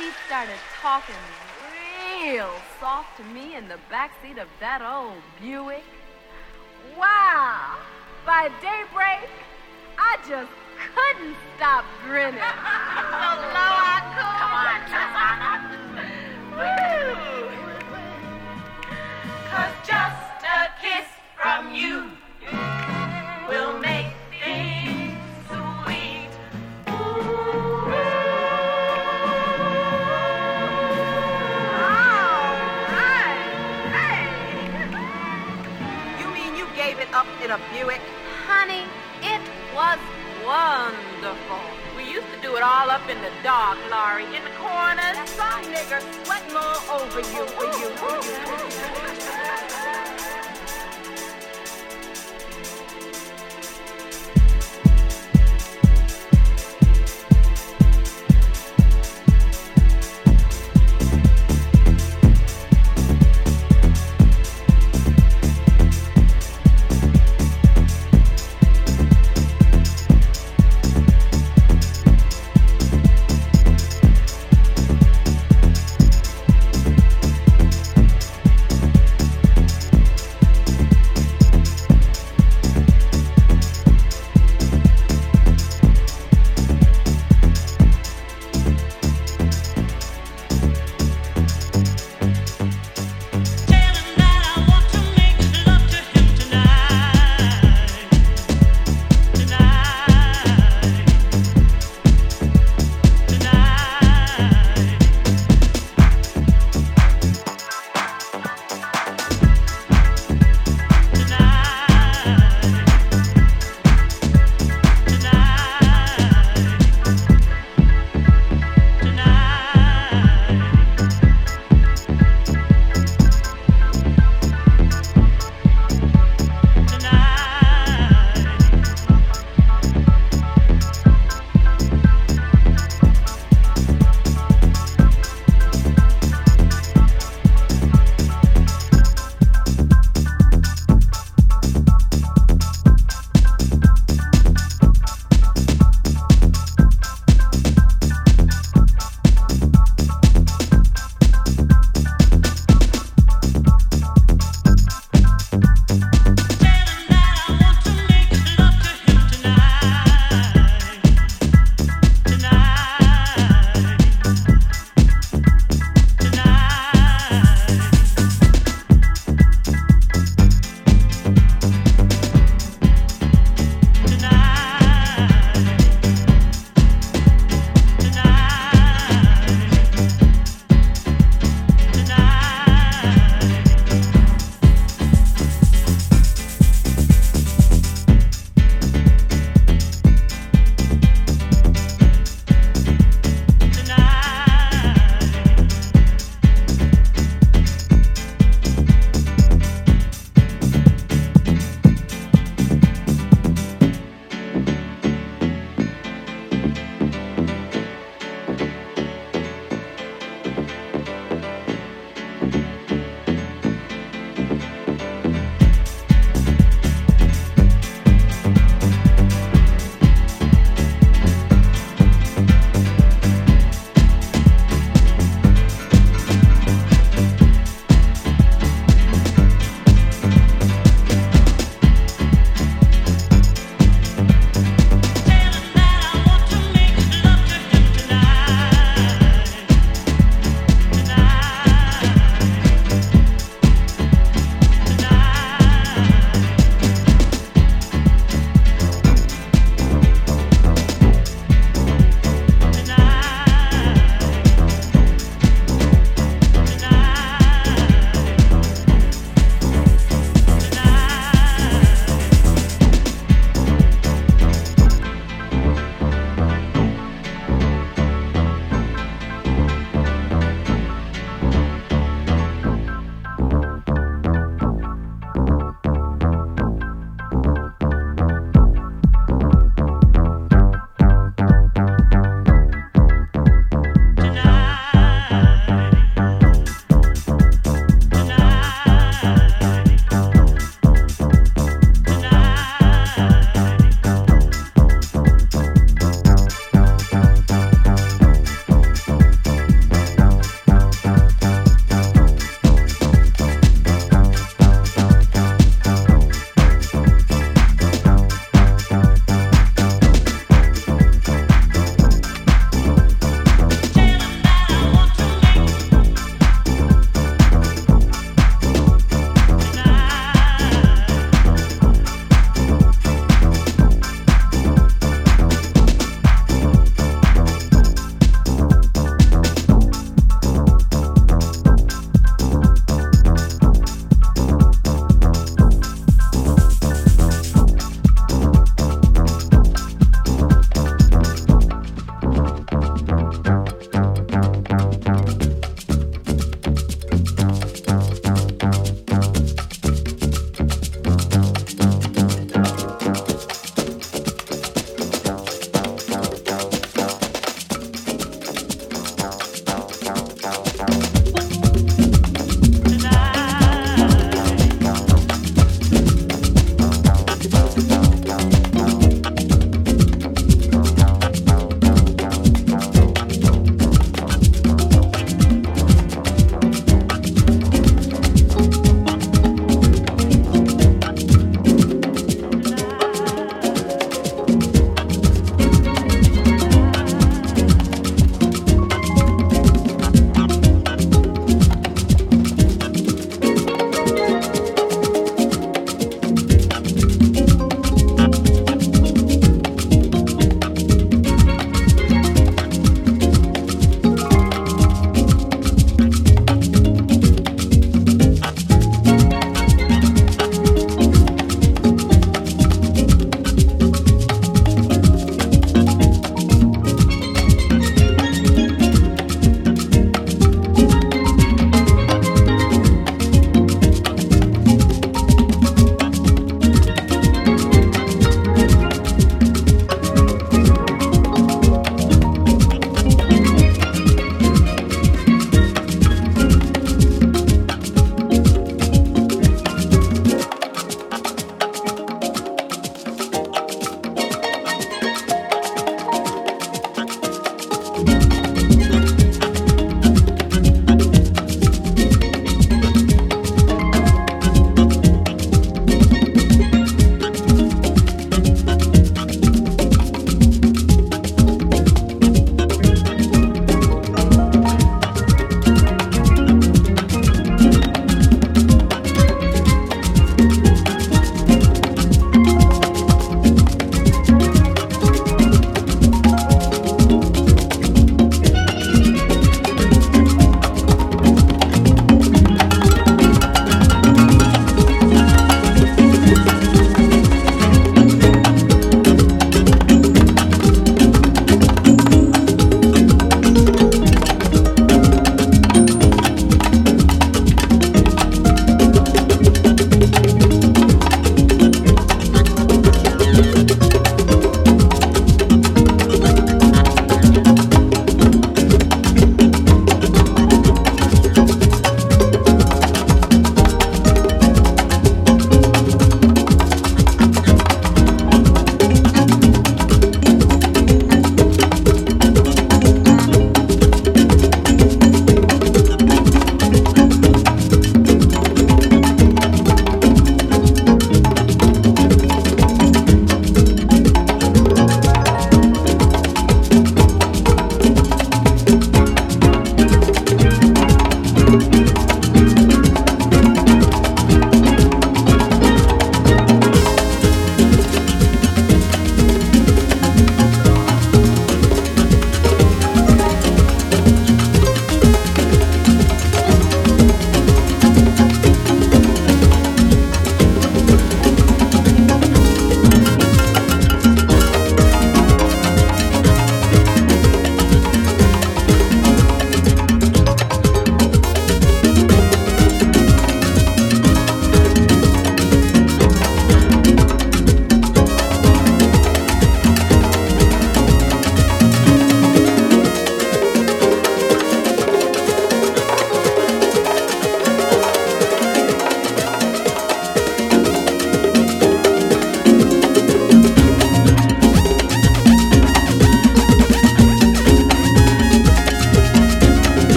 he started talking real soft to me in the backseat of that old Buick. Wow! By daybreak, I just couldn't stop grinning. so low I could. Come on, Susanna. Woo! Cause just a kiss from you in a Buick? Honey, it was wonderful. We used to do it all up in the dark, Laurie, in the corners. Some nigger sweating all over you for you.